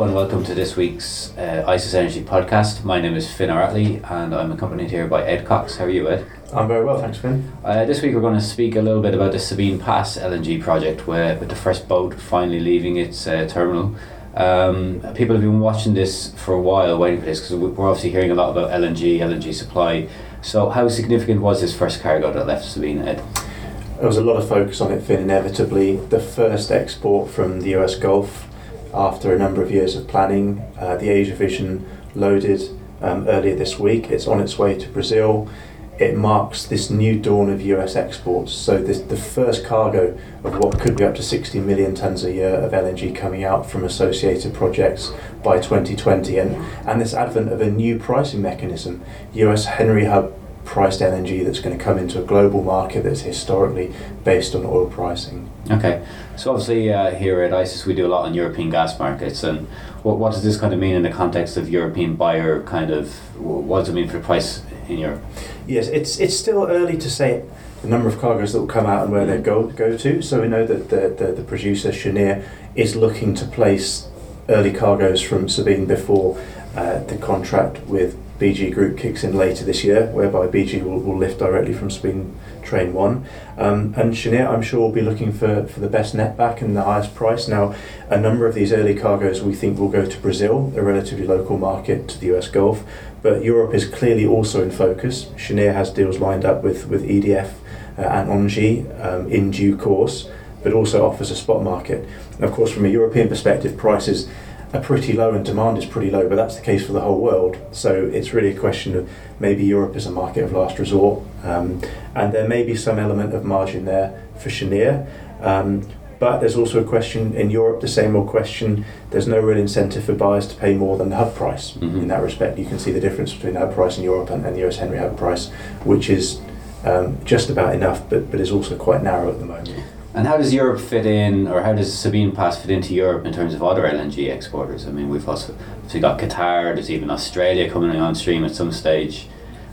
Hello and welcome to this week's uh, ICIS Energy podcast. My name is Finn Aratley and I'm accompanied here by Ed Cox. How are you, Ed? I'm very well, thanks, Finn. Uh, this week we're going to speak a little bit about the Sabine Pass LNG project, where with the first boat finally leaving its uh, terminal. Um, people have been watching this for a while, waiting for this because we're obviously hearing a lot about LNG, LNG supply. So, how significant was this first cargo that left Sabine, Ed? There was a lot of focus on it, Finn. Inevitably, the first export from the US Gulf after a number of years of planning. Uh, the Asia Vision loaded um, earlier this week. It's on its way to Brazil. It marks this new dawn of US exports. So, this, the first cargo of what could be up to 60 million tonnes a year of LNG coming out from associated projects by 2020. And, and this advent of a new pricing mechanism, US Henry Hub priced LNG that's going to come into a global market that's historically based on oil pricing. Okay, so obviously uh, here at ICIS we do a lot on European gas markets, and what, what does this kind of mean in the context of European buyer kind of what does it mean for the price in Europe? Yes, it's it's still early to say the number of cargoes that will come out and where they go go to. So we know that the the, the producer Cheniere is looking to place early cargoes from Sabine before uh, the contract with BG Group kicks in later this year, whereby BG will, will lift directly from Sabine Train 1. Um, and Cheniere, I'm sure, will be looking for, for the best net back and the highest price. Now, a number of these early cargoes we think will go to Brazil, a relatively local market to the US Gulf, but Europe is clearly also in focus. Cheniere has deals lined up with, with EDF uh, and Engie um, in due course, but also offers a spot market. And of course, from a European perspective, prices are pretty low and demand is pretty low, but that's the case for the whole world. So it's really a question of maybe Europe is a market of last resort, um, and there may be some element of margin there for Cheniere. Um, but there's also a question in Europe, the same old question. There's no real incentive for buyers to pay more than the hub price. Mm-hmm. In that respect, you can see the difference between the hub price in Europe and, and the US Henry hub price, which is um, just about enough, but, but is also quite narrow at the moment. And how does Europe fit in, or how does Sabine Pass fit into Europe in terms of other LNG exporters? I mean, we've also we got Qatar. There's even Australia coming on stream at some stage.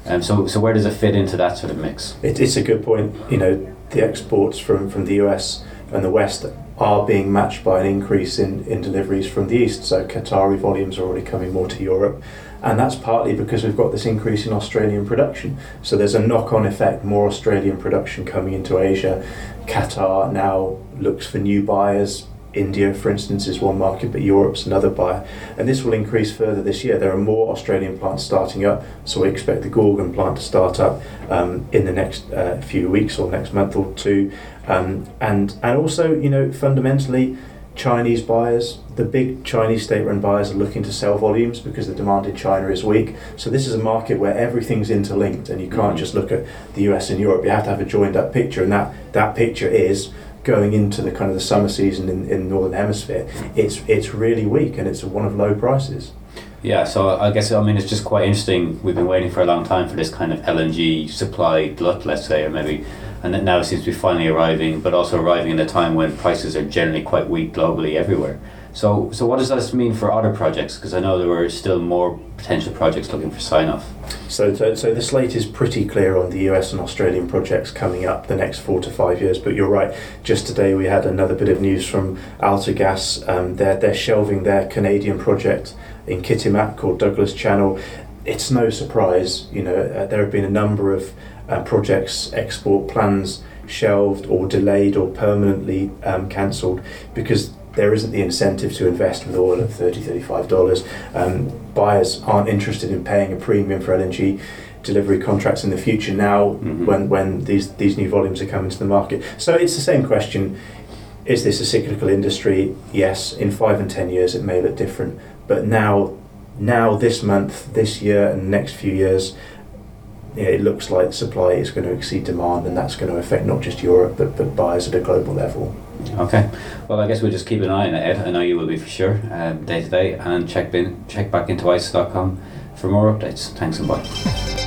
Um, so, so where does it fit into that sort of mix? It, it's a good point. You know, the exports from, from the US and the West are being matched by an increase in, in deliveries from the East. So Qatari volumes are already coming more to Europe. And that's partly because we've got this increase in Australian production. So there's a knock on effect, more Australian production coming into Asia. Qatar now looks for new buyers. India, for instance, is one market, but Europe's another buyer. And this will increase further this year. There are more Australian plants starting up, so we expect the Gorgon plant to start up um, in the next uh, few weeks or next month or two. Um, and, and also, you know, fundamentally, Chinese buyers, the big Chinese state-run buyers are looking to sell volumes because the demand in China is weak. So this is a market where everything's interlinked, and you can't mm-hmm. just look at the US and Europe. You have to have a joined-up picture, and that that picture is going into the kind of the summer season in, in the northern hemisphere. It's it's really weak, and it's one of low prices. Yeah, so I guess I mean it's just quite interesting. We've been waiting for a long time for this kind of LNG supply glut, let's say, or maybe and it now seems to be finally arriving, but also arriving at a time when prices are generally quite weak globally everywhere. So, so what does this mean for other projects? Because I know there were still more potential projects looking for sign off. So, so, so the slate is pretty clear on the US and Australian projects coming up the next four to five years. But you're right. Just today we had another bit of news from AltaGas. Um, they're they're shelving their Canadian project in Kitimat called Douglas Channel. It's no surprise, you know, uh, there have been a number of uh, projects, export plans shelved or delayed or permanently um, cancelled because there isn't the incentive to invest with oil at $30, $35. Um, buyers aren't interested in paying a premium for LNG delivery contracts in the future now mm-hmm. when, when these, these new volumes are coming to the market. So it's the same question. Is this a cyclical industry? Yes. In five and ten years, it may look different. But now, now this month, this year, and next few years, it looks like supply is going to exceed demand, and that's going to affect not just Europe but, but buyers at a global level. Okay, well, I guess we'll just keep an eye on it, Ed. I know you will be for sure, um, day to day, and check, bin, check back into icis.com for more updates. Thanks and bye.